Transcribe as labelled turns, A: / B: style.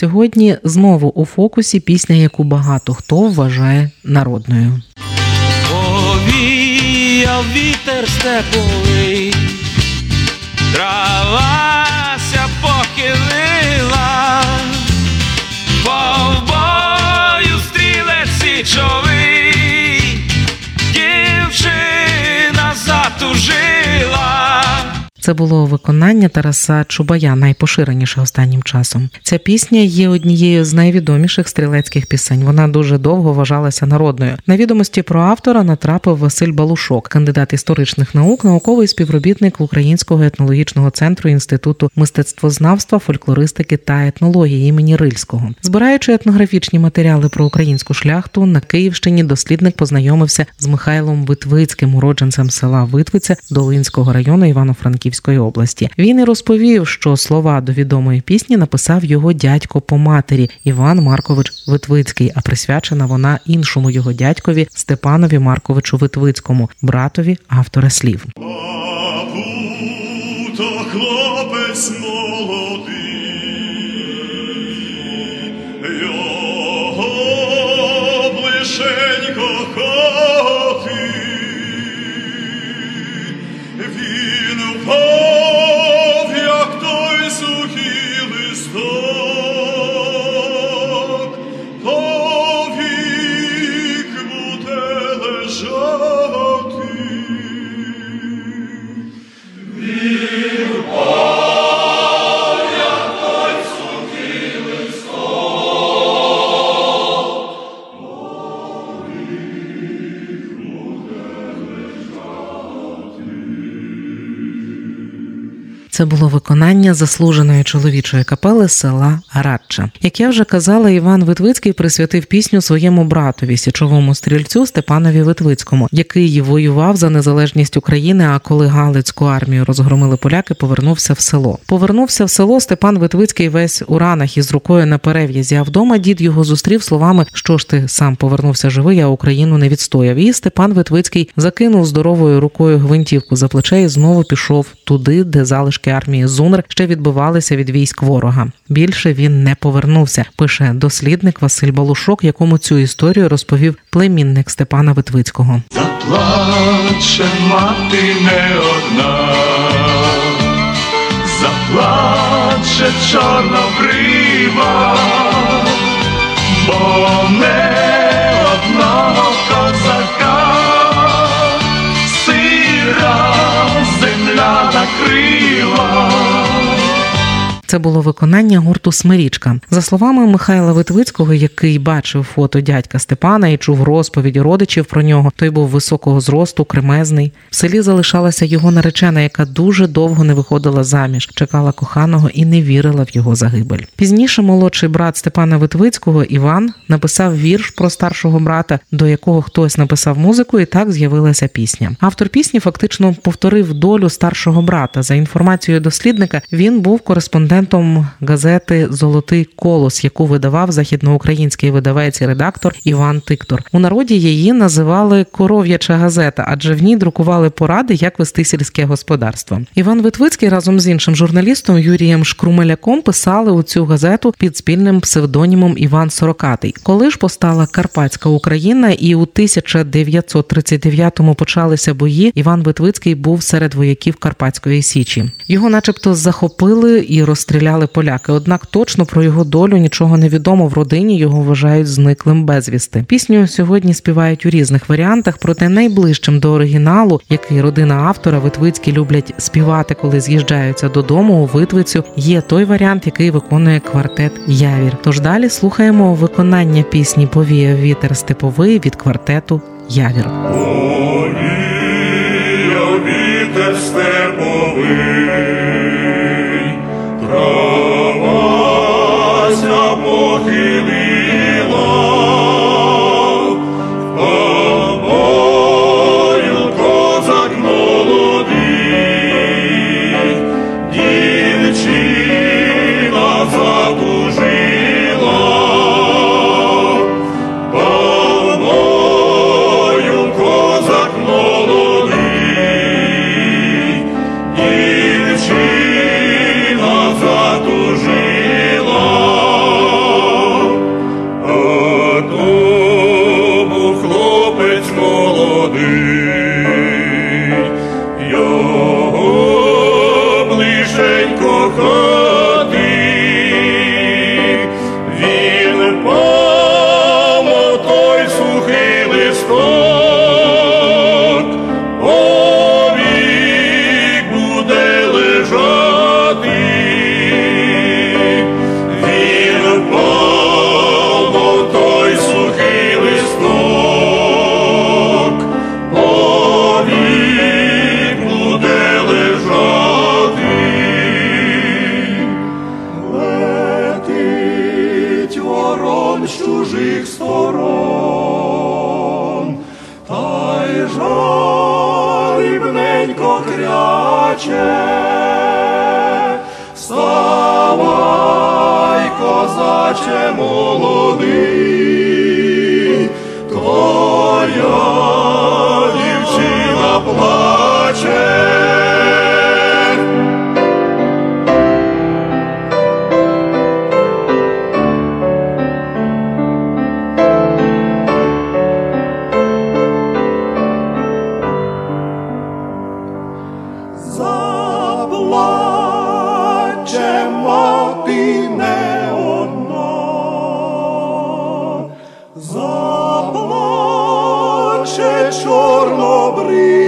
A: Сьогодні знову у фокусі пісня, яку багато хто вважає народною.
B: Повіяв вітер степовий, травася
A: Це було виконання Тараса Чубая, найпоширеніше останнім часом. Ця пісня є однією з найвідоміших стрілецьких пісень. Вона дуже довго вважалася народною. На відомості про автора натрапив Василь Балушок, кандидат історичних наук, науковий співробітник Українського етнологічного центру інституту мистецтвознавства, фольклористики та етнології імені Рильського. Збираючи етнографічні матеріали про українську шляхту на Київщині, дослідник познайомився з Михайлом Витвицьким, уродженцем села Витвиця Долинського району Івано-Франківської області. Він і розповів, що слова до відомої пісні написав його дядько по матері Іван Маркович Витвицький, а присвячена вона іншому його дядькові Степанові Марковичу Витвицькому, братові автора слів.
C: хлопець
A: Це було виконання заслуженої чоловічої капели села Радча. Як я вже казала, Іван Витвицький присвятив пісню своєму братові, січовому стрільцю Степанові Витвицькому, який воював за незалежність України. А коли Галицьку армію розгромили поляки, повернувся в село. Повернувся в село Степан Витвицький весь у ранах із рукою на перев'язі. А вдома дід його зустрів словами: що ж ти сам повернувся живий, а Україну не відстояв. І Степан Витвицький закинув здоровою рукою гвинтівку за плече і знову пішов туди, де залишки армії Зунр ще відбивалися від військ ворога. Більше він не повернувся. Пише дослідник Василь Балушок, якому цю історію розповів племінник Степана Витвицького.
C: Заплаче мати не одна, заплаче чорнобрива, бо не одного козака
A: Це було виконання гурту Смирічка. За словами Михайла Витвицького, який бачив фото дядька Степана і чув розповіді родичів про нього, той був високого зросту, кремезний. В селі залишалася його наречена, яка дуже довго не виходила заміж, чекала коханого і не вірила в його загибель. Пізніше молодший брат Степана Витвицького Іван написав вірш про старшого брата, до якого хтось написав музику, і так з'явилася пісня. Автор пісні фактично повторив долю старшого брата. За інформацією дослідника, він був кореспондентом газети Золотий колос, яку видавав західноукраїнський видавець і редактор Іван Тиктор. У народі її називали коров'яча газета, адже в ній друкували поради, як вести сільське господарство. Іван Витвицький разом з іншим журналістом Юрієм Шкрумеляком писали у цю газету під спільним псевдонімом Іван Сорокатий. Коли ж постала Карпатська Україна, і у 1939-му почалися бої, Іван Витвицький був серед вояків Карпатської січі. Його, начебто, захопили і розстріляли поляки. Однак точно про його долю нічого не відомо. В родині його вважають зниклим безвісти. Пісню сьогодні співають у різних варіантах, проте найближчим до оригіналу, який родина автора Витвицькі люблять співати, коли з'їжджаються додому у Витвицю, є той варіант, який виконує квартет Явір. Тож далі слухаємо виконання пісні Повіяв вітер степовий від квартету Явір.
C: Повіяв вітер степовий, он з чужих сторон, та й жалібненько кряче. Вставай, козаче молодий, заплаче чорнобрива,